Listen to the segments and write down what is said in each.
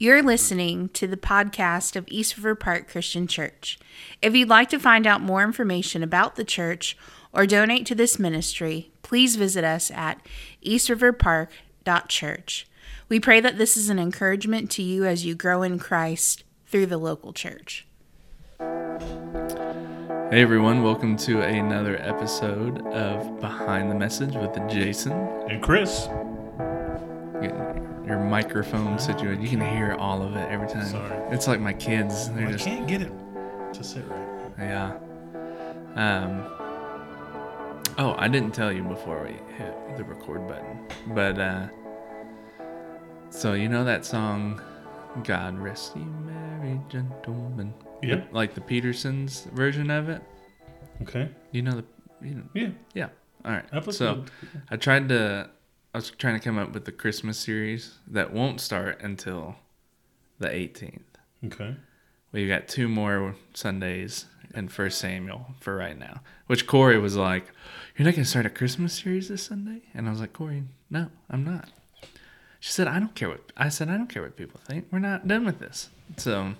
You're listening to the podcast of East River Park Christian Church. If you'd like to find out more information about the church or donate to this ministry, please visit us at eastriverpark.church. We pray that this is an encouragement to you as you grow in Christ through the local church. Hey everyone, welcome to another episode of Behind the Message with Jason. And Chris. Getting your microphone situation. You can hear all of it every time. Sorry. It's like my kids. They're I just can't get it to sit right. yeah. Um. Oh, I didn't tell you before we hit the record button, but uh. So you know that song, "God Rest Ye Merry Gentlemen." Yeah. Like the Petersens version of it. Okay. You know the. You know, Yeah. Yeah. All right. So I tried to. I was trying to come up with the Christmas series that won't start until the 18th. Okay. We've got two more Sundays in First Samuel for right now. Which Corey was like, "You're not gonna start a Christmas series this Sunday?" And I was like, "Corey, no, I'm not." She said, "I don't care what." I said, "I don't care what people think. We're not done with this." So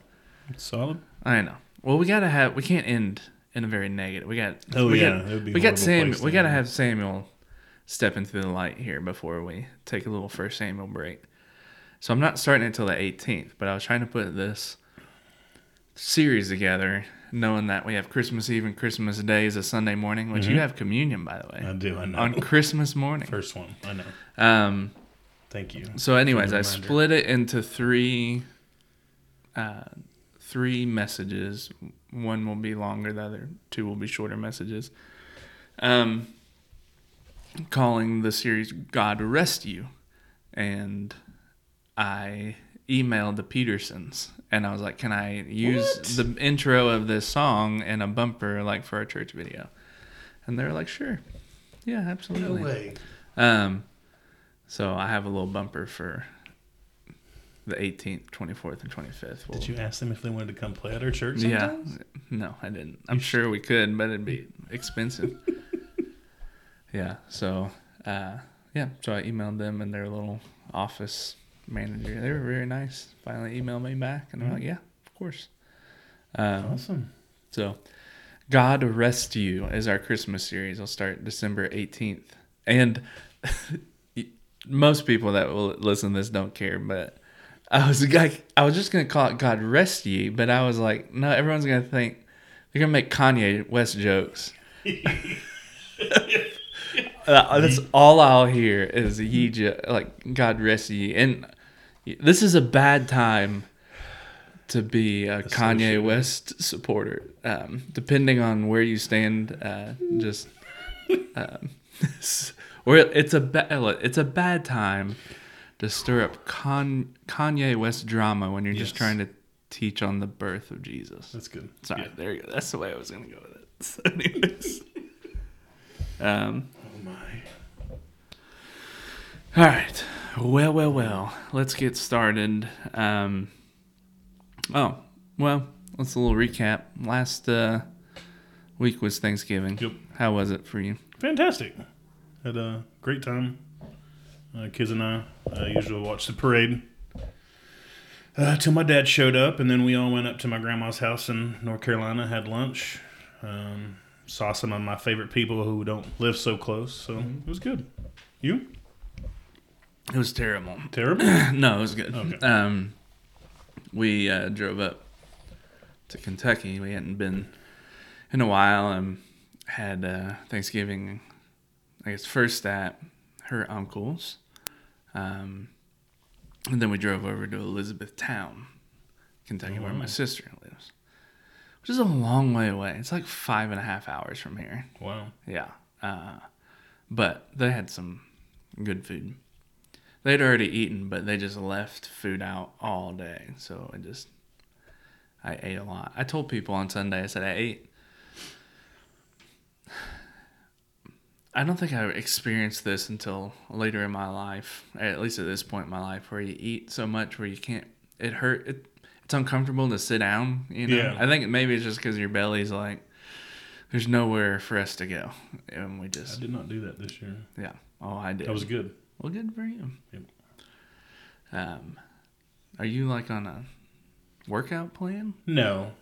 Solid. I know. Well, we gotta have. We can't end in a very negative. We got. Oh, we yeah, Got, that would be we got horrible Sam. place to We gotta have Samuel step into the light here before we take a little first Samuel break. So I'm not starting until the 18th, but I was trying to put this series together, knowing that we have Christmas Eve and Christmas Day is a Sunday morning, which you have communion, by the way, Mm-hmm. I do. I know. on Christmas morning. First one. I know. Um. Thank you. So, anyways, I split it into three, uh, three messages. One will be longer. The other two will be shorter messages. Um, calling the series "God Rest You," and I emailed the Petersens, and I was like, "Can I use the intro of this song in a bumper, like for a church video?" And they were like, "Sure, yeah, absolutely." No way. Um, so I have a little bumper for the 18th, 24th, and 25th. We'll- Did you ask them if they wanted to come play at our church? Yeah. No, I didn't. I'm sure we could, but it'd be expensive. Yeah. So, uh, yeah. So I emailed them and their little office manager. They were very nice. Finally emailed me back, and I'm like, yeah, of course. Um, Awesome. so, God Rest You is our Christmas series. It'll start December 18th. And most people that will listen to this don't care, but I was like, I was just going to call it God Rest Ye, but I was like, no, everyone's going to think, they're going to make Kanye West jokes. Uh, That's all I'll hear is ye, like God rest ye, and this is a bad time to be a Kanye West supporter. Um, depending on where you stand, uh, just um, or it's a ba- it's a bad time to stir up Con- Kanye West drama when you're just trying to teach on the birth of Jesus. That's good. Sorry, Yeah. there you go. That's the way I was gonna go with it. So anyways, um. All right. Well, well, well. Let's get started. Um, oh, well, let's a little recap. Last uh, week was Thanksgiving. Yep. How was it for you? Fantastic. Had a great time. Uh, kids and I uh, usually watch the parade uh, till my dad showed up, and then we all went up to my grandma's house in North Carolina, had lunch, um, saw some of my favorite people who don't live so close. So it was good. You? It was terrible. Terrible? no, it was good. Okay. Um, we uh, drove up to Kentucky. We hadn't been in a while and had uh, Thanksgiving, I guess, first at her uncle's. Um, and then we drove over to Elizabethtown, Kentucky, where my sister lives, which is a long way away. It's like five and a half hours from here. wow. Yeah. Uh, but they had some good food. They'd already eaten, but they just left food out all day. So I just, I ate a lot. I told people on Sunday, I said I ate. I don't think I experienced this until later in my life, at least at this point in my life, where you eat so much where you can't. It hurt. It, it's uncomfortable to sit down. You know. Yeah. I think maybe it's just because your belly's like, there's nowhere for us to go, and we just. I did not do that this year. yeah. Oh, I did. That was good. Well, good for you. Yep. Um, Are you like on a workout plan? No,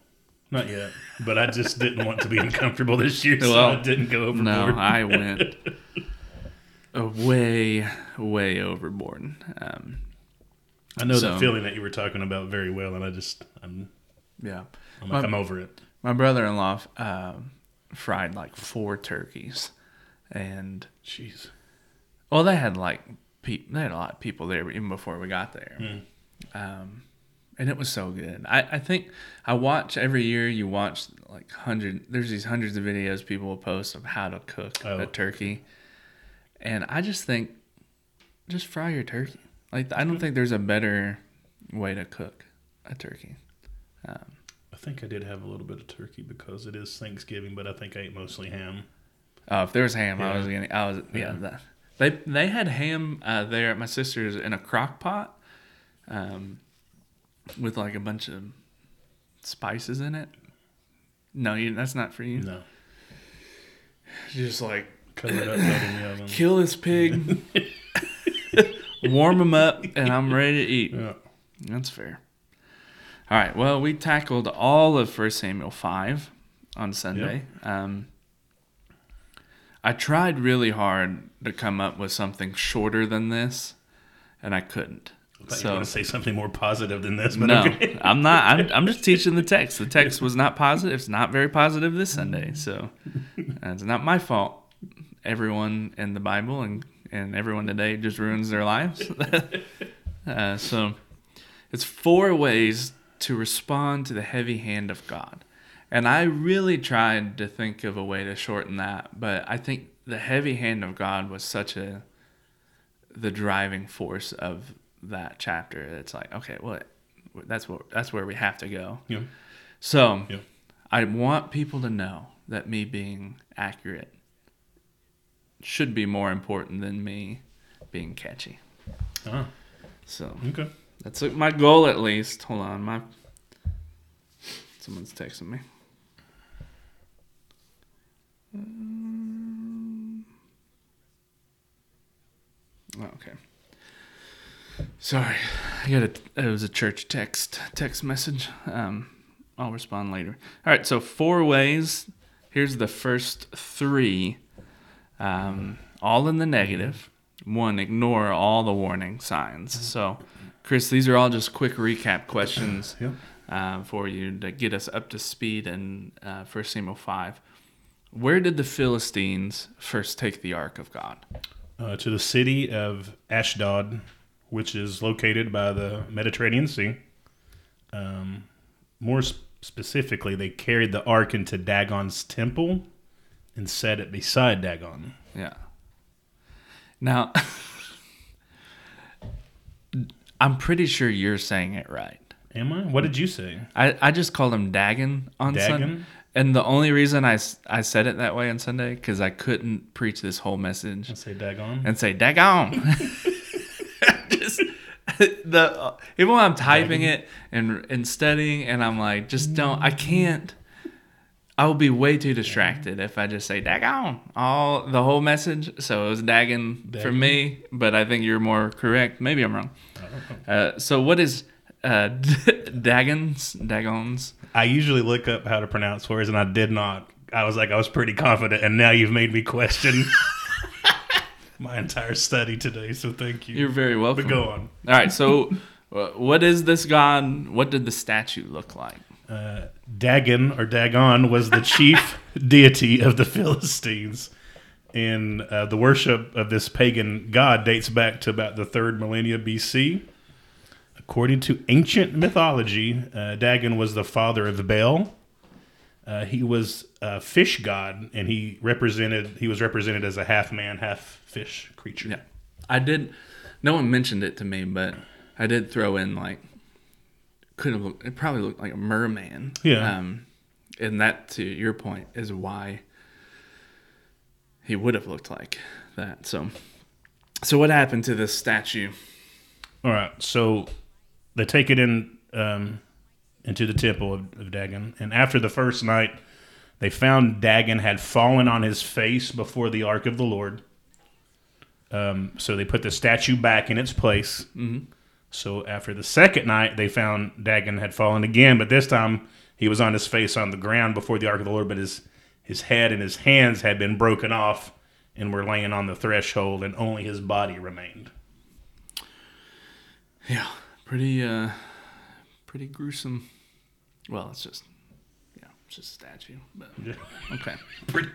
not yet. But I just didn't want to be uncomfortable this year, so Well, I didn't go overboard. No, I went way, way overboard. Um, I know So- that feeling that you were talking about very well, and I just I'm yeah. I'm, Well, I'm over it. My brother-in-law uh, fried like four turkeys, and Jeez. Well, they had like pe- they had a lot of people there even before we got there, Mm. um, and it was so good. I, I think I watch every year. You watch like hundred. There's these hundreds of videos people will post of how to cook Oh. a turkey, and I just think just fry your turkey. Like I don't think there's a better way to cook a turkey. Um, I think I did have a little bit of turkey because it is Thanksgiving, but I think I ate mostly ham. Oh, if there was ham, I Yeah. was getting. I was yeah. Yeah. That, they they had ham uh, there at my sister's in a crock pot, um, with like a bunch of spices in it. No, you, that's not for you. No, Just like cover it up, in the oven. kill this pig, warm him up, and I'm ready to eat. Yeah. That's fair. All right. Well, we tackled all of First Samuel five on Sunday. Um, I tried really hard to come up with something shorter than this, and I couldn't. I thought you were So going to say something more positive than this, but no, okay. I'm not. I'm, I'm just teaching the text. The text was not positive. It's not very positive this Sunday, so it's not my fault. Everyone in the Bible and and everyone today just ruins their lives. uh, so it's four ways to respond to the heavy hand of God, and I really tried to think of a way to shorten that, but I think the heavy hand of God was such a the driving force of that chapter. It's like, okay, well, that's what that's where we have to go. Yeah. So, Yeah. I want people to know that me being accurate should be more important than me being catchy. Ah, So okay. that's my goal, at least. Hold on, my someone's texting me. Um, oh, okay. Sorry, I got a. It was a church text text message. Um, I'll respond later. All right, so four ways. Here's the first three. Um, all in the negative. One, ignore all the warning signs. So, Chris, these are all just quick recap questions uh, for you to get us up to speed in uh, 1 Samuel 5. Where did the Philistines first take the Ark of God? Uh, to the city of Ashdod, which is located by the Mediterranean Sea. Um, more s- specifically, they carried the ark into Dagon's temple and set it beside Dagon. Yeah. Now, I'm pretty sure you're saying it right. Am I? What did you say? I, I just called him Dagon on Sunday. And the only reason I, I said it that way on Sunday because I couldn't preach this whole message I say Dagon. and say Dagon. just the even when I'm typing it and and studying and I'm like, just don't. I can't. I will be way too distracted if I just say Dagon all the whole message. So it was Dagon, for me, but I think you're more correct. Maybe I'm wrong. I don't know. Uh, so what is uh, Dagon's Dagon's? I usually look up how to pronounce words, and I did not. I was like, I was pretty confident, and now you've made me question my entire study today. So thank you. You're very welcome. but go on. All right. So uh, what is this god? What did the statue look like? Uh, Dagon or Dagon was the chief deity of the Philistines. And uh, the worship of this pagan god dates back to about the third millennia BC. According to ancient mythology, uh, Dagon was the father of Baal. Uh, he was a fish god, and he represented he was represented as a half man, half fish creature. Yeah, I did. No one mentioned it to me, but I did throw in like could have looked. It probably looked like a merman. Yeah. Um, and that, to your point, is why he would have looked like that. So, so what happened to this statue? All right, so they take it in um, into the temple of, of Dagon, and after the first night, they found Dagon had fallen on his face before the ark of the Lord. Um, so they put the statue back in its place. So after the second night, they found Dagon had fallen again, but this time he was on his face on the ground before the ark of the Lord, but his his head and his hands had been broken off and were laying on the threshold, and only his body remained. Yeah, pretty uh, pretty gruesome. Well, it's just yeah, it's just a statue. But okay, Pretty.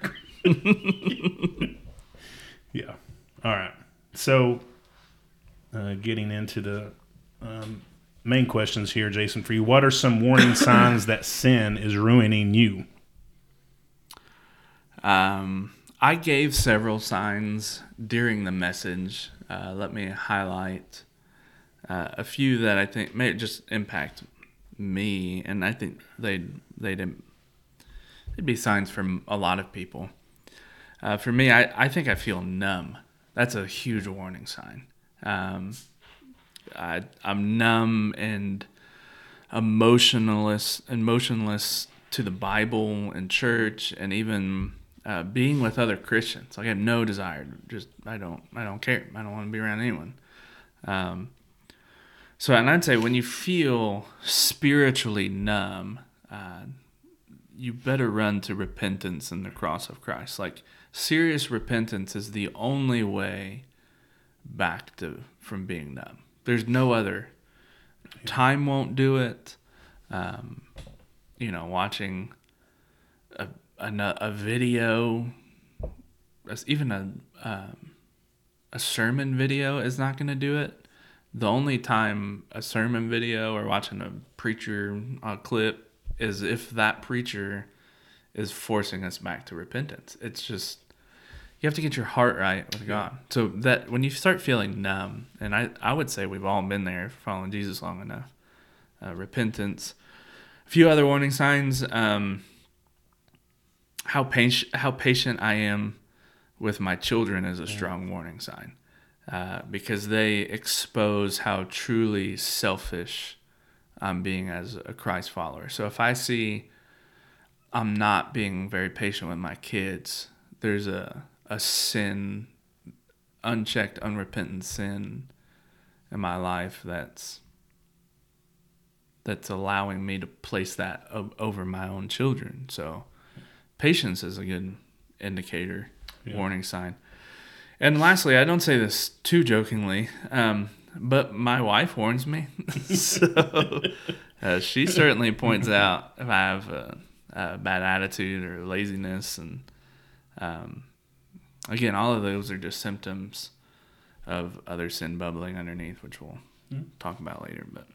yeah. All right. So, uh, getting into the um, main questions here, Jason, for you, what are some warning signs that sin is ruining you? Um, I gave several signs during the message. Uh, let me highlight uh, a few that I think may just impact me, and I think they'd they'd they'd be signs from a lot of people. Uh, for me, I, I think I feel numb. That's a huge warning sign. Um, I, I'm numb and emotionless, emotionless to the Bible and church, and even uh, being with other Christians. Like I have no desire. Just I don't. I don't care. I don't want to be around anyone. Um, so, and I'd say when you feel spiritually numb, uh, you better run to repentance and the cross of Christ. Like serious repentance is the only way back to from being numb. There's no other. Time won't do it. Um, you know, watching a a, a video, even a um, a sermon video is not going to do it. The only time a sermon video or watching a preacher uh, clip is if that preacher is forcing us back to repentance. It's just you have to get your heart right with God. So that when you start feeling numb, and I, I would say we've all been there following Jesus long enough, uh, repentance. A few other warning signs. Um, how patient how patient I am with my children is a strong warning sign, uh, because they expose how truly selfish I'm being as a Christ follower. So if I see I'm not being very patient with my kids, there's a a sin, unchecked, unrepentant sin in my life that's that's allowing me to place that over my own children. So patience is a good indicator, yeah. warning sign. And lastly, I don't say this too jokingly, um, but my wife warns me. so uh, she certainly points out if I have a, a bad attitude or laziness. And um, again, all of those are just symptoms of other sin bubbling underneath, which we'll mm-hmm. talk about later. But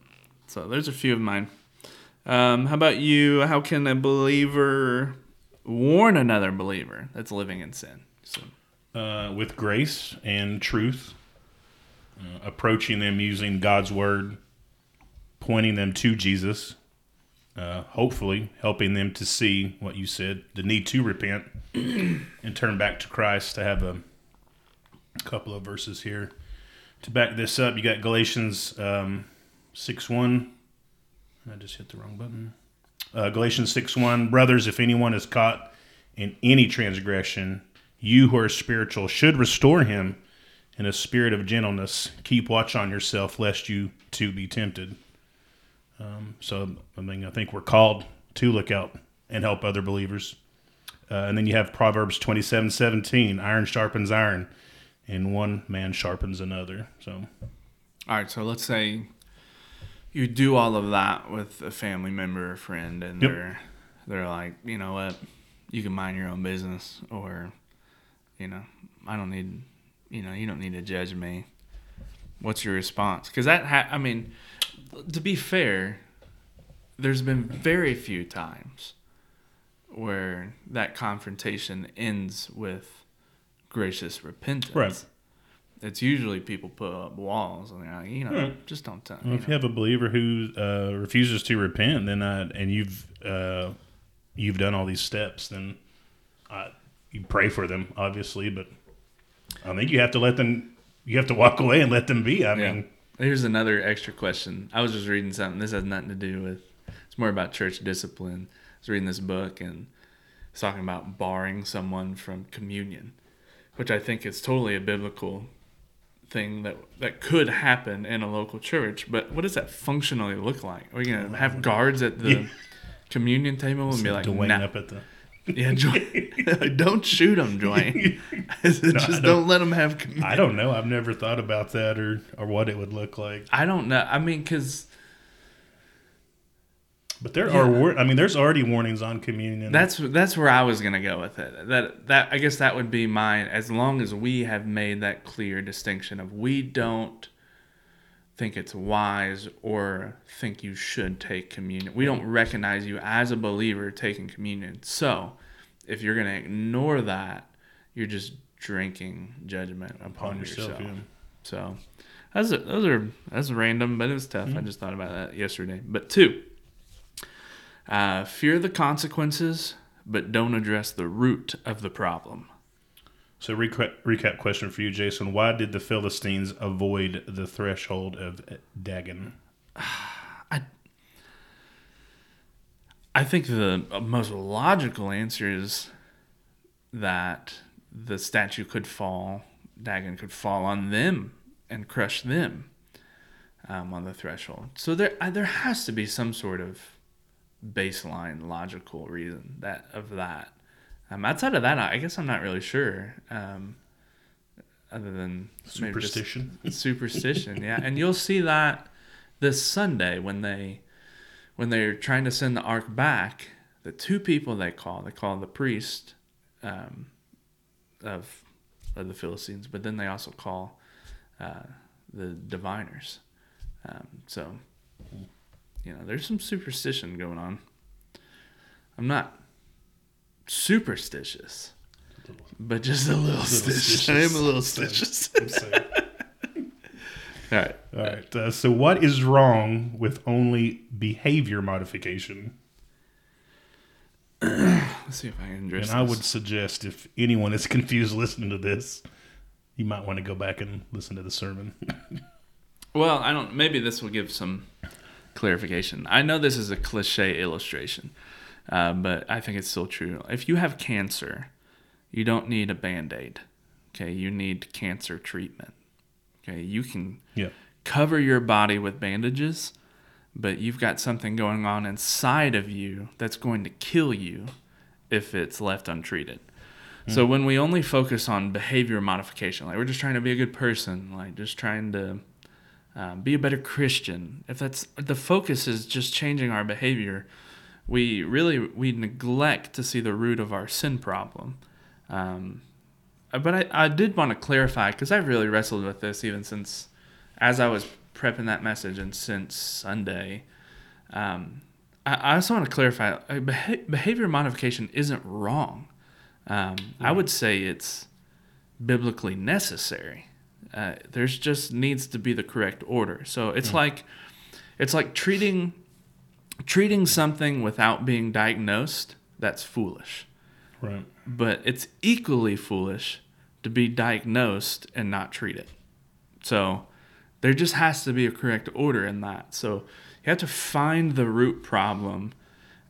so there's a few of mine. Um, how about you? How can a believer warn another believer that's living in sin. So. Uh, with grace and truth, uh, approaching them using God's word, pointing them to Jesus, uh, hopefully helping them to see what you said, the need to repent and turn back to Christ. To have a couple of verses here to back this up. You got Galatians um, 6 1. I just hit the wrong button. Uh, Galatians 6 1 Brothers, if anyone is caught in any transgression, you who are spiritual should restore him in a spirit of gentleness. Keep watch on yourself, lest you too be tempted. Um, so, I mean, I think we're called to look out and help other believers. Uh, and then you have Proverbs twenty seven seventeen iron sharpens iron, and one man sharpens another. So, all right, so let's say you do all of that with a family member or friend, and yep. they're they're like, you know what, you can mind your own business, or you know, I don't need, you know, you don't need to judge me. What's your response? Because that, ha- I mean, to be fair, there's been very few times where that confrontation ends with gracious repentance. Right it's usually people put up walls and they're like, you know, just don't tell. Well, you if know. you have a believer who uh, refuses to repent, then I, and you've uh, you've done all these steps, then I, you pray for them, obviously, but I think you have to let them. You have to walk away and let them be. I yeah. mean, here's another extra question. I was just reading something. This has nothing to do with. It's more about church discipline. I was reading this book and it's talking about barring someone from communion, which I think is totally a biblical thing that that could happen in a local church. But what does that functionally look like? Are we gonna have guards at the Yeah. communion table and be like, Dwayne "Nah." up at the. Yeah, Dwayne. don't shoot them, Dwayne. Just don't, don't- let him have. communion. I don't know. I've never thought about that or or what it would look like. I don't know. I mean, because But there Yeah. are. War- I mean, there's already warnings on communion. that's that's where I was gonna go with it. That that I guess that would be mine. As long as we have made that clear distinction of we don't think it's wise or think you should take communion. We don't recognize you as a believer taking communion. So, if you're gonna ignore that, you're just drinking judgment upon, on yourself. yourself. Yeah. So those are, those are that's random, but it was tough. I just thought about that yesterday. But two, uh, fear the consequences, but don't address the root of the problem. So recap, recap question for you, Jason. Why did the Philistines avoid the threshold of Dagon? I I think the most logical answer is that the statue could fall, Dagon could fall on them and crush them um, on the threshold. So there, there has to be some sort of baseline logical reason that of that. Um, outside of that, I guess I'm not really sure. Um, other than Superstition. superstition yeah and you'll see that this sunday when they when they're trying to send the ark back the two people they call they call the priest um, of of the philistines but then they also call uh, the diviners um, so you know there's some superstition going on i'm not superstitious but just a little, stitious. I am a little stitious. I'm saying. All right. All right. Uh, so, what is wrong with only behavior modification? Let's see if I can address And I this. would suggest if anyone is confused listening to this, you might want to go back and listen to the sermon. Well, I don't. Maybe this will give some clarification. I know this is a cliche illustration, uh, but I think it's still true. If you have cancer, you don't need a band aid. Okay, you need cancer treatment. Okay, you can yeah. cover your body with bandages, but you've got something going on inside of you that's going to kill you if it's left untreated. So when we only focus on behavior modification, like we're just trying to be a good person, like just trying to um, be a better Christian, if that's the focus is just changing our behavior, we really we neglect to see the root of our sin problem. Um, uh, but I, I did want to clarify because I've really wrestled with this even since as I was prepping that message and since Sunday. Um, I, I also want to clarify uh, beha- behavior modification isn't wrong. Um, I would say it's biblically necessary. Uh, there's just needs to be the correct order. So it's like it's like treating treating something without being diagnosed. That's foolish Right. but it's equally foolish to be diagnosed and not treat it. So there just has to be a correct order in that. So you have to find the root problem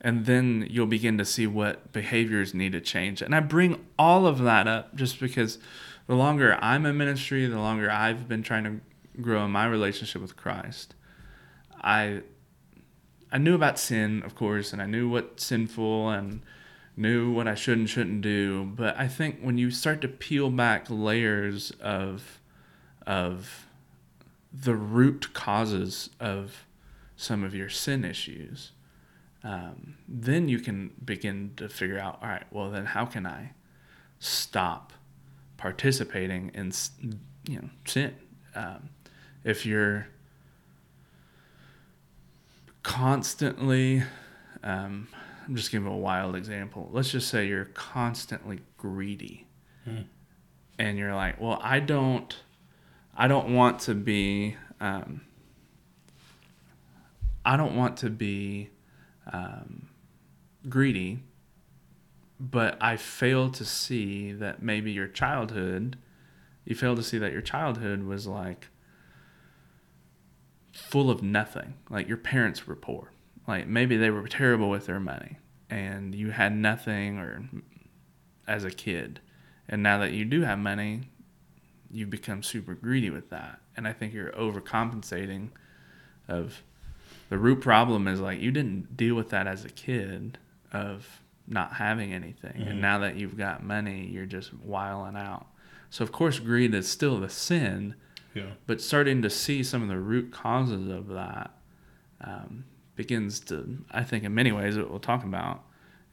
and then you'll begin to see what behaviors need to change. And I bring all of that up just because the longer I'm in ministry, the longer I've been trying to grow in my relationship with Christ, I I knew about sin, of course, and I knew what's sinful and knew what I should and shouldn't do. But I think when you start to peel back layers of of the root causes of some of your sin issues, um, then you can begin to figure out, all right, well then how can I stop participating in you know sin? Um, if you're constantly um, i'm just giving a wild example. Let's just say you're constantly greedy. And you're like well i don't i don't want to be um, i don't want to be um, greedy but i fail to see that maybe your childhood you fail to see that your childhood was like full of nothing. Like your parents were poor. Like maybe they were terrible with their money and you had nothing or as a kid. And now that you do have money, you've become super greedy with that. And I think you're overcompensating of the root problem is like you didn't deal with that as a kid of not having anything. Mm-hmm. And now that you've got money, you're just wiling out. So of course greed is still the sin, Yeah. but starting to see some of the root causes of that um, begins to, I think, in many ways, what we'll talk about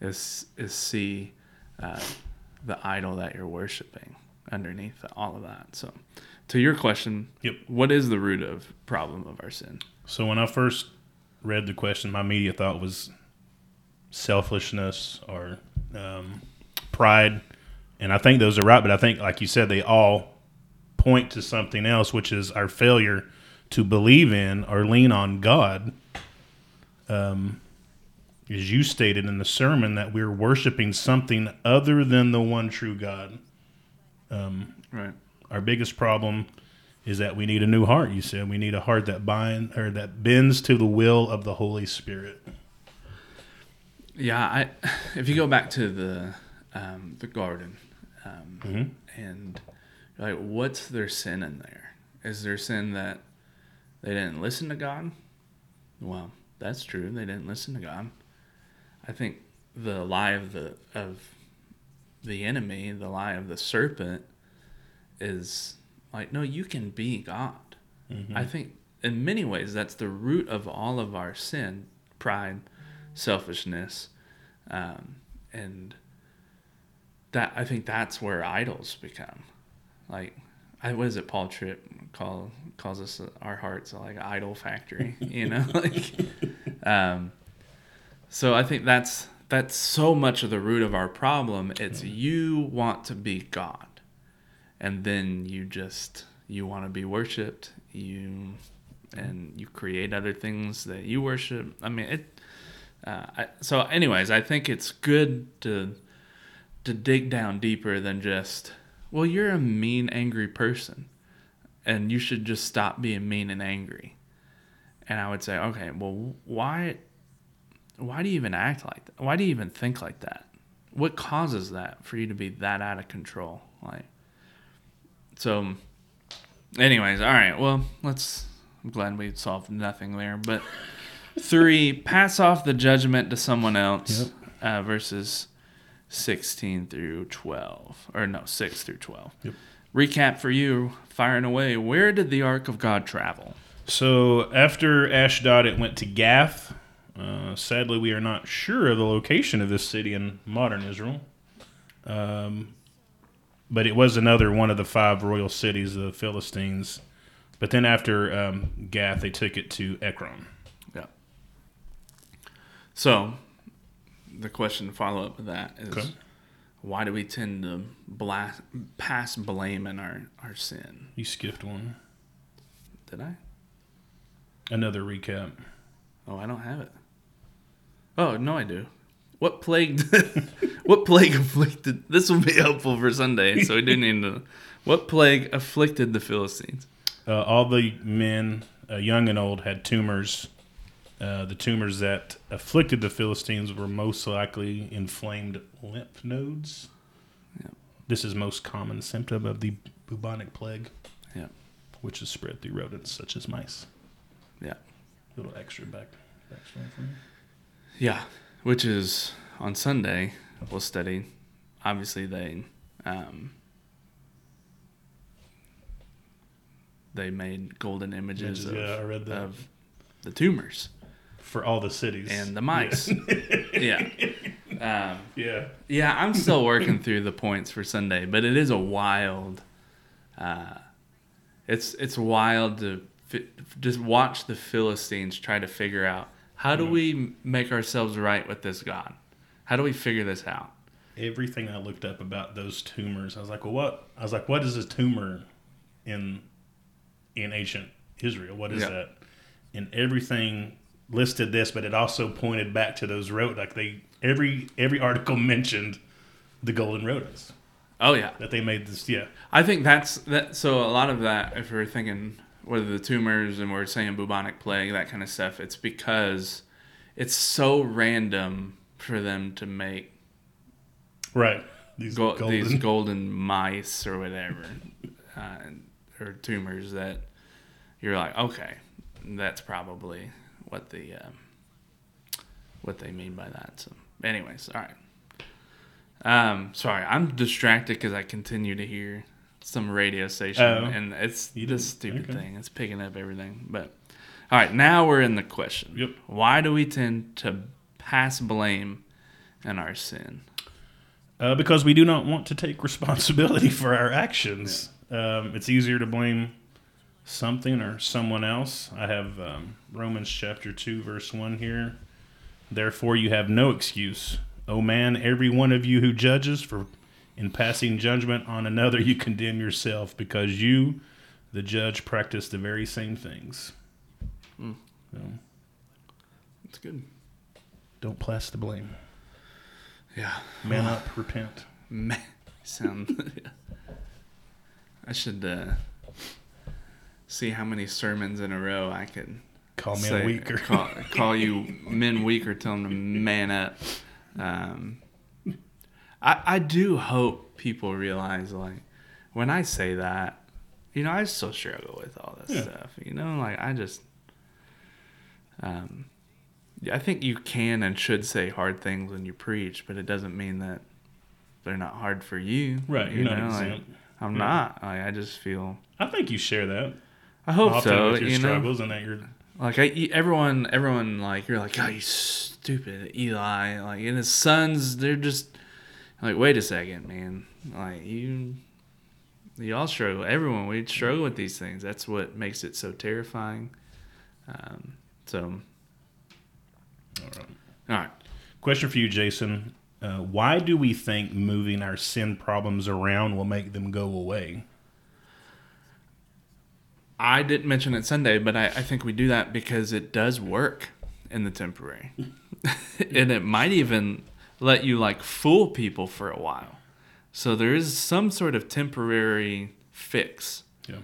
is is see uh, the idol that you're worshiping underneath all of that. So, to your question, Yep. what is the root of problem of our sin? So when I first read the question, my immediate thought was selfishness or um, pride, and I think those are right. But I think, like you said, they all point to something else, which is our failure to believe in or lean on God. Um, as you stated in the sermon, that we're worshiping something other than the one true God. Right. Our biggest problem is that we need a new heart. You said we need a heart that bind or that bends to the will of the Holy Spirit. Yeah, I if you go back to the um, the garden, um, Mhm. and like, what's their sin in there? Is their sin that they didn't listen to God? Well, that's true. They didn't listen to God. I think the lie of the of the enemy, the lie of the serpent, is like, no, you can be God. I think in many ways that's the root of all of our sin, pride, selfishness, um, and that I think that's where idols become. Like, I what is it? Paul Tripp call calls us our hearts like idol factory. You know, like, um, so I think that's that's so much of the root of our problem. It's you want to be God, and then you just you want to be worshipped. You and you create other things that you worship. I mean, it. Uh, I, so, anyways, I think it's good to to dig down deeper than just, well, you're a mean, angry person, and you should just stop being mean and angry. And I would say, okay, well, why, why do you even act like that? Why do you even think like that? What causes that for you to be that out of control? Like, so, anyways, all right. Well, let's. I'm glad we solved nothing there, but three, pass off the judgment to someone else, uh, verses 16 through 12. Or no, 6 through 12. Yep. Recap for you, firing away. Where did the Ark of God travel? So after Ashdod, it went to Gath. Uh, sadly, we are not sure of the location of this city in modern Israel. Um, but it was another one of the five royal cities of the Philistines. But then after um, Gath, they took it to Ekron. Yeah. So, the question to follow up with that is Okay. why do we tend to blast, pass blame in our, our sin? You skipped one. Did I? Another recap. Oh, I don't have it. Oh no, I do. What plague? what plague afflicted? This will be helpful for Sunday, so we do need to. What plague afflicted the Philistines? Uh, all the men, uh, young and old, had tumors. Uh, the tumors that afflicted the Philistines were most likely inflamed lymph nodes. Yeah. This is most common symptom of the bubonic plague, Yeah, which is spread through rodents such as mice. yeah, little extra back yeah. Which is on Sunday we'll study. Obviously, they um, they made golden images, Images, of, yeah, I read that. of the tumors For all the cities and the mice. yeah. Um, Yeah. Yeah, I'm still working through the points for Sunday, but it is a wild. Uh, it's it's wild to fi- just watch the Philistines try to figure out how do we make ourselves right with this God? How do we figure this out? Everything I looked up about those tumors, I was like, well, what? I was like, what is a tumor in in ancient Israel? What is Yeah. that? And everything listed this, but it also pointed back to those rodents. Like they every every article mentioned the golden rodents Oh yeah, that they made this. Yeah, I think that's that. So a lot of that, if we're thinking whether the tumors and we're saying bubonic plague, that kind of stuff, it's because it's so random for them to make right. These Go- golden. these golden mice or whatever. uh, or tumors that you're like, okay, that's probably what the uh, what they mean by that. So, anyways, all right. Um, sorry, I'm distracted because I continue to hear some radio station, Oh. and it's this stupid okay. thing. It's picking up everything. But all right, now we're in the question. Yep. Why do we tend to pass blame in our sin? Uh, because we do not want to take responsibility for our actions. Um, it's easier to blame something or someone else. I have um, Romans chapter 2, verse 1 here. Therefore, you have no excuse. O man, every one of you who judges, for in passing judgment on another, you condemn yourself, because you, the judge, practice the very same things. Hmm. So, It's good. don't pass the blame. Yeah. Man up, repent. Man, sound. I should uh, see how many sermons in a row I can Call me say- a weaker. Call, call you men weak or tell them to man up. Um, I I do hope people realize like when I say that, you know, I still struggle with all this Yeah. stuff. You know, like I just, um, I think you can and should say hard things when you preach, but it doesn't mean that they're not hard for you. Right, You you're not know, like, exempt. I'm Yeah. not. Like I just feel. I think you share that. I hope often so. with your you know, struggles and that you're like I, everyone, everyone, like you're like, oh, you stupid Eli. Like, and his sons, they're just like, wait a second, man. Like you, you all struggle. Everyone, we struggle with these things. That's what makes it so terrifying. Um, so, all right. all right. Question for you, Jason. Uh, why do we think moving our sin problems around will make them go away? I didn't mention it Sunday, but I, I think we do that because it does work in the temporary. and it might even let you like fool people for a while. So there is some sort of temporary fix. Yeah.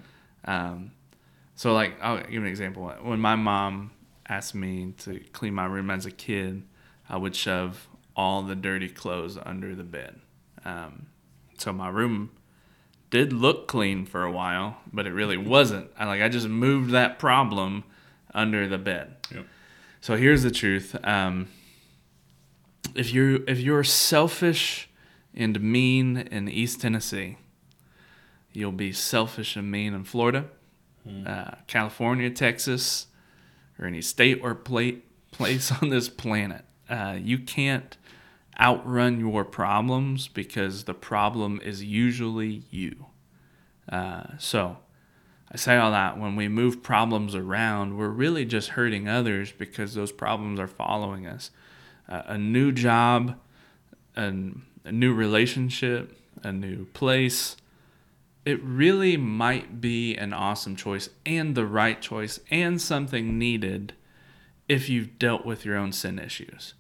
Um, so like I'll give an example. When my mom asked me to clean my room as a kid, I would shove all the dirty clothes under the bed. Um, so my room did look clean for a while, but it really wasn't. I like I just moved that problem under the bed. Yep. So here's the truth. Um, if you if you're selfish and mean in East Tennessee, you'll be selfish and mean in Florida, uh, California, Texas, or any state or pla- place on this planet. Uh, you can't outrun your problems because the problem is usually you. Uh, so I say all that when we move problems around, we're really just hurting others because those problems are following us. Uh, a new job, an, a new relationship, a new place. It really might be an awesome choice and the right choice and something needed if you've dealt with your own sin issues.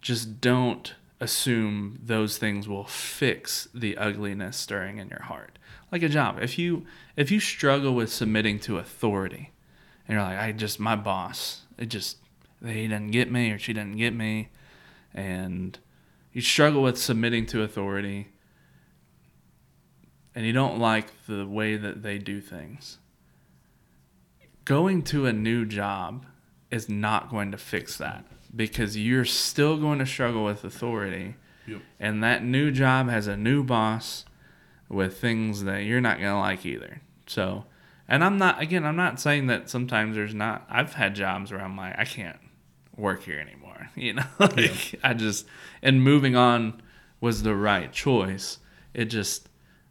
Just don't assume those things will fix the ugliness stirring in your heart. Like a job. If you if you struggle with submitting to authority and you're like, I just my boss, it just he doesn't get me or she doesn't get me and you struggle with submitting to authority and you don't like the way that they do things. Going to a new job is not going to fix that because you're still going to struggle with authority. Yep. And that new job has a new boss with things that you're not going to like either. So, and I'm not, again, I'm not saying that sometimes there's not, I've had jobs where I'm like, I can't work here anymore. You know, like I just, and moving on was the right choice. It just,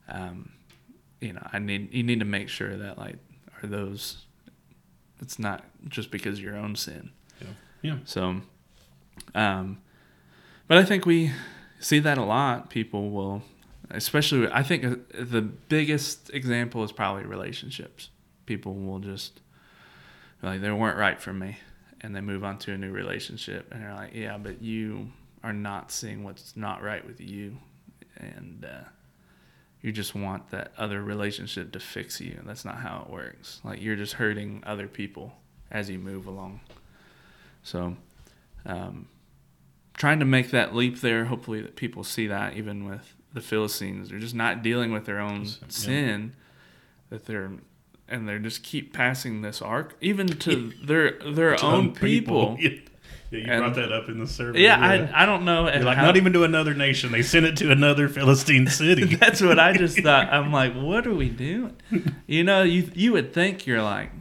um, you know, I need, you need to make sure that like, are those, it's not just because of your own sin. Yeah. Yeah. So, um, but I think we see that a lot. People will, especially, I think uh, the biggest example is probably relationships. People will just, like, they weren't right for me. And they move on to a new relationship. And they're like, yeah, but you are not seeing what's not right with you. And, uh, you just want that other relationship to fix you. That's not how it works. Like you're just hurting other people as you move along. So, um, trying to make that leap there. Hopefully, that people see that even with the Philistines, they're just not dealing with their own Yeah. sin. that they're and they just keep passing this ark even to their their own people. Yeah, you And- brought that up in the survey. Yeah, I I don't know. Like how- not even to another nation. They sent it to another Philistine city. That's what I just thought. I'm like, what are we doing? You know, you you would think you're like,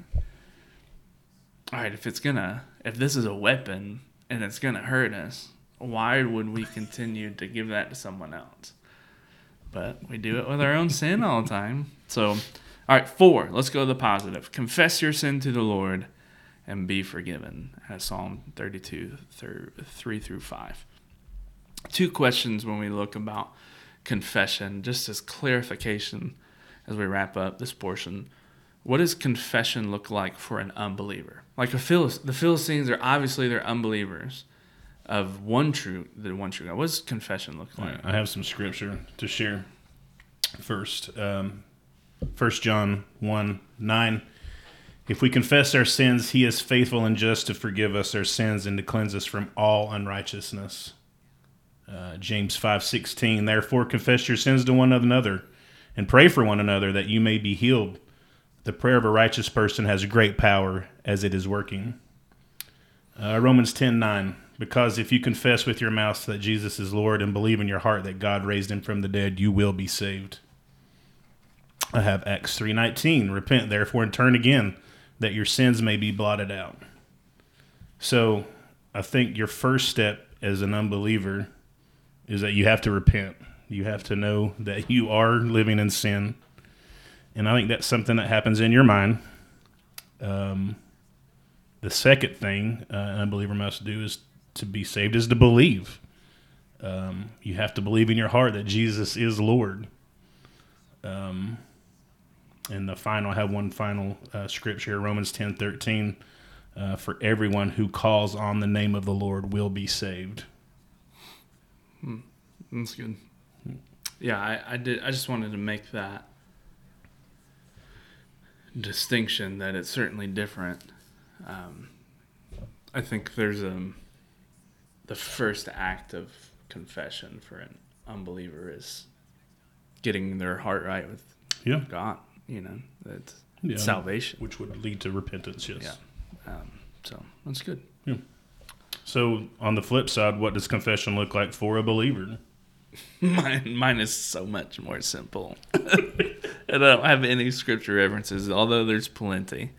all right, if it's gonna, if this is a weapon and it's gonna hurt us, why would we continue to give that to someone else? But we do it with our own sin all the time. So, all right, four. Let's go to the positive. Confess your sin to the Lord and be forgiven. As Psalm 32, thir- 3 through 5. Two questions when we look about confession, just as clarification as we wrap up this portion. What does confession look like for an unbeliever? Like a Philis- the Philistines are obviously they're unbelievers of one true the one true God. What does confession look like? I have some scripture to share. First, um, 1 John 1 9. If we confess our sins, he is faithful and just to forgive us our sins and to cleanse us from all unrighteousness. Uh, James 5 16. Therefore, confess your sins to one another and pray for one another that you may be healed. The prayer of a righteous person has great power as it is working. Uh, Romans 10 9. Because if you confess with your mouth that Jesus is Lord and believe in your heart that God raised him from the dead, you will be saved. I have Acts 3:19. Repent therefore and turn again that your sins may be blotted out. So, I think your first step as an unbeliever is that you have to repent. You have to know that you are living in sin. And I think that's something that happens in your mind. Um, the second thing uh, an unbeliever must do is to be saved is to believe. Um, you have to believe in your heart that Jesus is Lord. Um, and the final, I have one final uh, scripture, Romans ten thirteen. Uh, for everyone who calls on the name of the Lord will be saved. That's good. Yeah, I, I did. I just wanted to make that distinction that it's certainly different. Um, I think there's a the first act of confession for an unbeliever is getting their heart right with Yeah. God. You know, that's Yeah. salvation. Which would lead to repentance, yes. Yeah. Um, so that's good. Yeah. So, on the flip side, what does confession look like for a believer? Mine, mine is so much more simple. I don't have any scripture references, although there's plenty.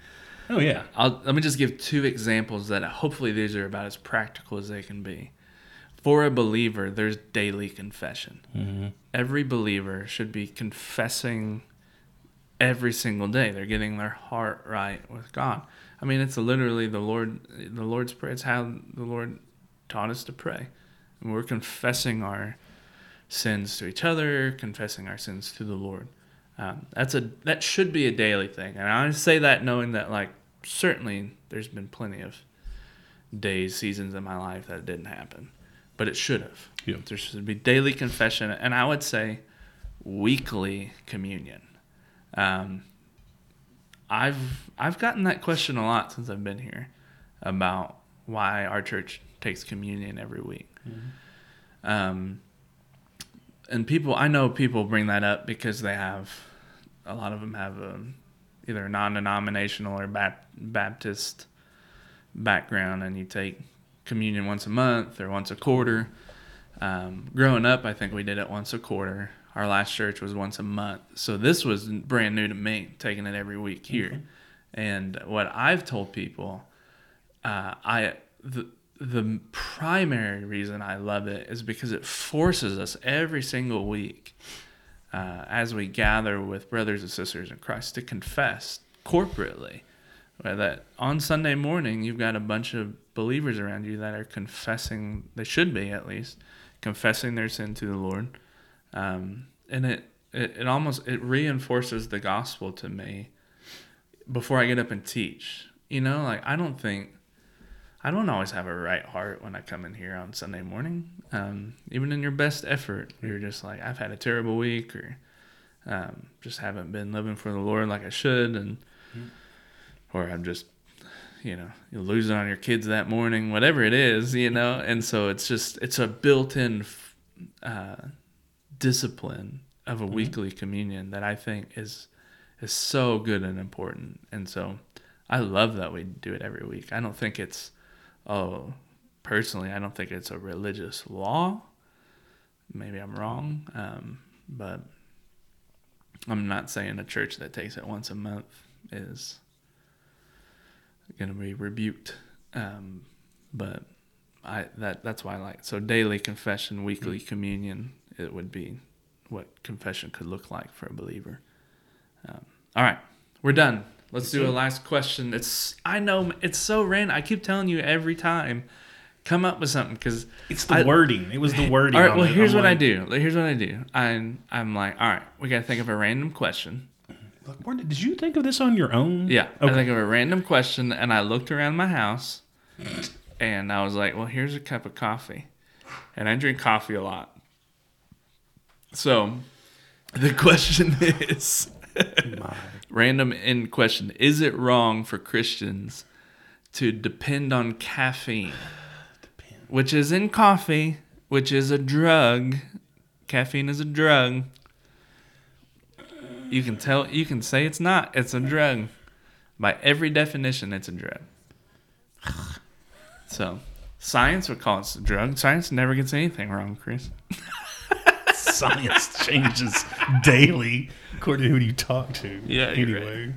Oh, yeah. I'll, let me just give two examples that hopefully these are about as practical as they can be. For a believer, there's daily confession. Mm-hmm. Every believer should be confessing every single day. They're getting their heart right with God. I mean, it's literally the Lord, the Lord's prayer. It's how the Lord taught us to pray. And we're confessing our sins to each other, confessing our sins to the Lord. Um, that's a that should be a daily thing, and I say that knowing that like certainly there's been plenty of days, seasons in my life that it didn't happen, but it should have. Yeah. There should be daily confession, and I would say weekly communion. Um, I've I've gotten that question a lot since I've been here about why our church takes communion every week. Um, and people, I know people bring that up because they have a lot of them have a, either a non-denominational or Bap- Baptist background, and you take communion once a month or once a quarter. Um, growing up, I think we did it once a quarter. Our last church was once a month, so this was brand new to me, taking it every week here. And what I've told people, uh, I the the primary reason I love it is because it forces us every single week, uh, as we gather with brothers and sisters in Christ, to confess corporately. Well, That on Sunday morning, you've got a bunch of believers around you that are confessing, they should be at least, confessing their sin to the Lord. Um, and it, it, it almost, it reinforces the gospel to me before I get up and teach. You know, like I don't think, I don't always have a right heart when I come in here on Sunday morning. Um, even in your best effort, you're just like, I've had a terrible week or um, just haven't been living for the Lord like I should. And, or I'm just, you know, you're losing on your kids that morning, whatever it is, you know? And so it's just, it's a built in uh, discipline of a weekly communion that I think is is so good and important. And so I love that we do it every week. I don't think it's, oh, personally, I don't think it's a religious law. Maybe I'm wrong, um, but I'm not saying a church that takes it once a month is going to be rebuked. Um, but I that that's why I like so daily confession, weekly communion. It would be what confession could look like for a believer. Um, all right, we're done. Let's do a last question. It's I know it's so random. I keep telling you every time, come up with something because It's the I- wording. It was the wording. All right. Well, it. here's I'm what I do. Here's what I do. I'm I'm like, all right, we gotta think of a random question. Look, where did, did you think of this on your own? Yeah, I Okay. think of a random question, and I looked around my house, and I was like, well, here's a cup of coffee, and I drink coffee a lot. So, the question is. random in question: Is it wrong for Christians to depend on caffeine, which is in coffee, which is a drug? Caffeine is a drug. You can tell. You can say it's not. It's a drug. By every definition, it's a drug. So, science would call it a drug. Science never gets anything wrong, Chris. Science changes daily according to who you talk to. Yeah, Anyway,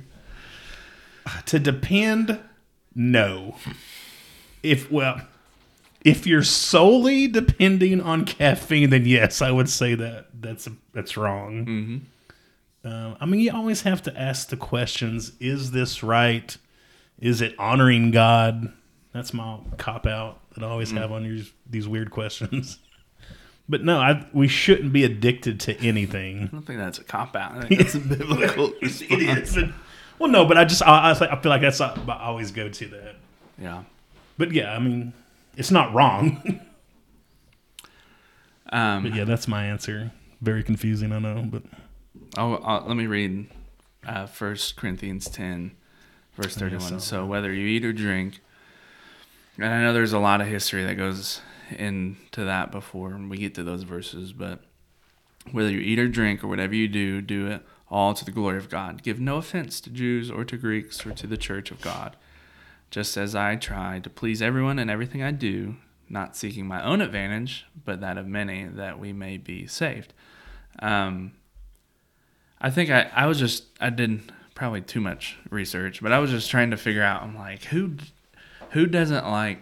to depend, no. If well, if you're solely depending on caffeine, then yes, I would say that that's that's wrong. Mm-hmm. Uh, I mean, you always have to ask the questions: Is this right? Is it honoring God? That's my cop out that I always have on these these weird questions. But no, I, we shouldn't be addicted to anything. I don't think that's a cop out. I think that's a biblical it is. Well, no, but I just I, I feel like that's I always go to that. Yeah. But yeah, I mean, it's not wrong. Um, but yeah, that's my answer. Very confusing, I know, but I'll, let me read uh, 1 Corinthians 10, verse 31. so. So, whether you eat or drink, and I know there's a lot of history that goes into that before we get to those verses, but whether you eat or drink or whatever you do, do it all to the glory of God. Give no offense to Jews or to Greeks or to the church of God, just as I try to please everyone in everything I do, not seeking my own advantage, but that of many, that we may be saved. Um, I think I, I was just I did probably too much research, but I was just trying to figure out. I'm like, who who doesn't like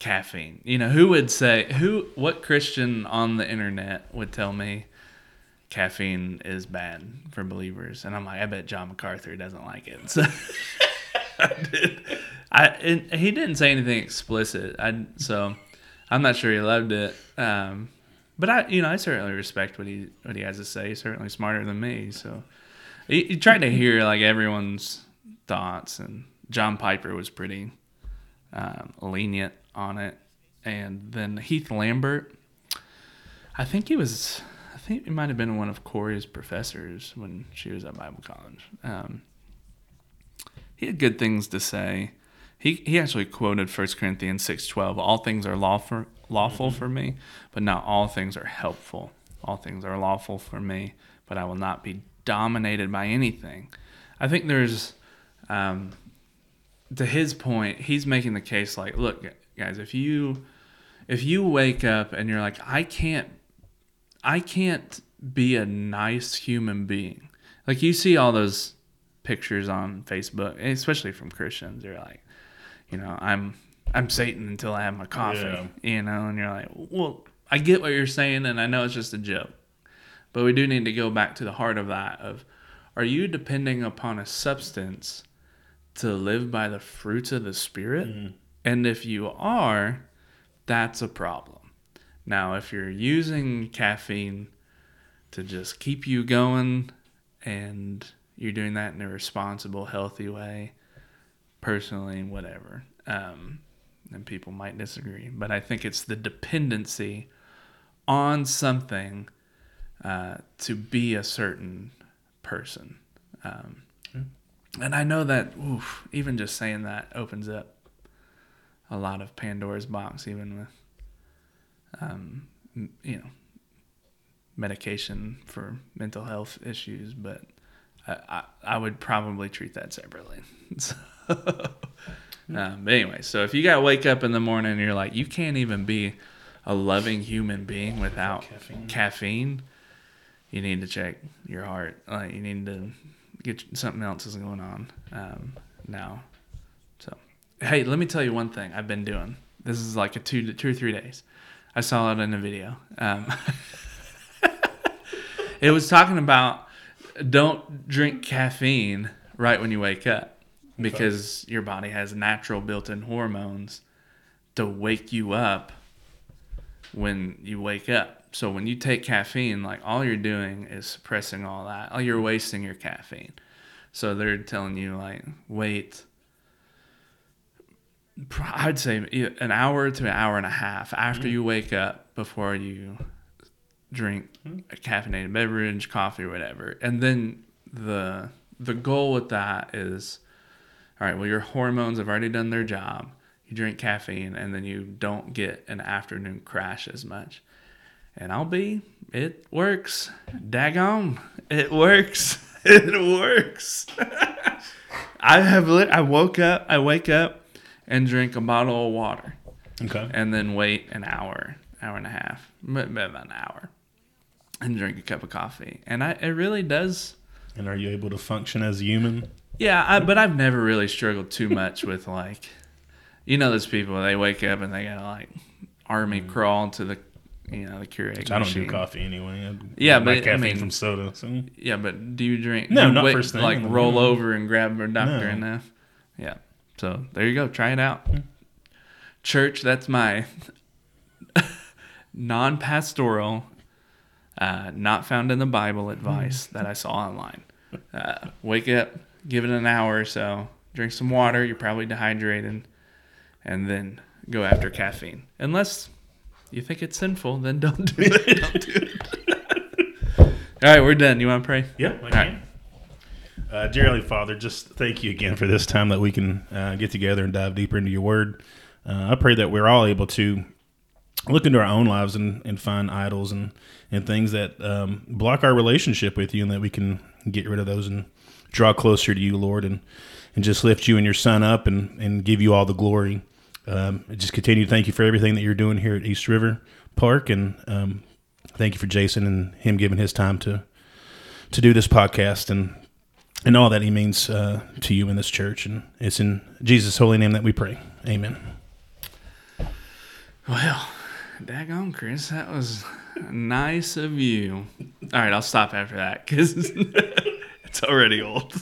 caffeine? You know, who would say who what Christian on the internet would tell me caffeine is bad for believers? And I'm like, I bet John MacArthur doesn't like it. So I did. I he didn't say anything explicit. I so I'm not sure he loved it. Um, but I, you know, I certainly respect what he what he has to say. He's certainly smarter than me. So he, he tried to hear like everyone's thoughts, and John Piper was pretty um, lenient on it. And then Heath Lambert, I think he was, I think he might have been one of Corey's professors when she was at Bible college. Um, he had good things to say. He he actually quoted 1 Corinthians 6:12, all things are lawful lawful for me, but not all things are helpful. All things are lawful for me, but I will not be dominated by anything. I think there's um, to his point, he's making the case like, look, guys, if you if you wake up and you're like, I can't I can't be a nice human being. Like you see all those pictures on Facebook, especially from Christians. They're like, you know, I'm I'm Satan until I have my coffee. Yeah. You know, and you're like, well, I get what you're saying, and I know it's just a joke, but we do need to go back to the heart of that. Of, are you depending upon a substance to live by the fruits of the spirit? Mm-hmm. And if you are, that's a problem. Now, if you're using caffeine to just keep you going and you're doing that in a responsible, healthy way, personally, whatever, um, and people might disagree, but I think it's the dependency on something uh, to be a certain person. Um, and I know that, oof, even just saying that opens up a lot of Pandora's box, even with, um, you know, medication for mental health issues. But I, I, I would probably treat that separately. So, um, but anyway, so if you got to wake up in the morning and you're like, you can't even be a loving human being without Caffeine. caffeine, you need to check your heart. Like you need to get something else is going on um, now. Hey, let me tell you one thing I've been doing. This is like a two, two or three days. I saw it in a video. Um, it was talking about don't drink caffeine right when you wake up because your body has natural built-in hormones to wake you up when you wake up. So when you take caffeine, like all you're doing is suppressing all that. All you're wasting your caffeine. So they're telling you like wait I'd say an hour to an hour and a half after mm. you wake up before you drink hmm? a caffeinated beverage, coffee, whatever. And then the the goal with that is all right, well your hormones have already done their job. You drink caffeine and then you don't get an afternoon crash as much. And I'll be it works. Daggone. It works. It works. I have lit I woke up, I wake up and drink a bottle of water Okay. and then wait an hour, hour and a half, m- about an hour, and drink a cup of coffee. And I, it really does. And are you able to function as a human? Yeah, I, but I've never really struggled too much with like, you know, those people they wake up and they gotta like army mm. crawl to the, you know, the Keurig Which I don't machine. do coffee anyway. I Yeah, but, I mean- from soda. So Yeah, but do you drink? No, you not wait, first thing Like roll over and grab a doctor No. enough. Yeah. So there you go. Try it out. Church. That's my non-pastoral, uh, not found in the Bible advice that I saw online. Uh, wake up, give it an hour or so, drink some water. You're probably dehydrated, and then go after caffeine. Unless you think it's sinful, then don't do it. don't do it. All right, we're done. You want to pray? yeah, I can. Uh, dear Heavenly Father, just thank you again for this time that we can uh, get together and dive deeper into your Word. Uh, I pray that we're all able to look into our own lives and, and find idols and, and things that um, block our relationship with you, and that we can get rid of those and draw closer to you, Lord, and and just lift you and your Son up and, and give you all the glory. Um, just continue to thank you for everything that you're doing here at East River Park, and um, thank you for Jason and him giving his time to to do this podcast and and all that he means uh, to you in this church. And it's in Jesus' holy name that we pray. Amen. Well, daggone, Chris, that was nice of you. All right, I'll stop after that because it's already old.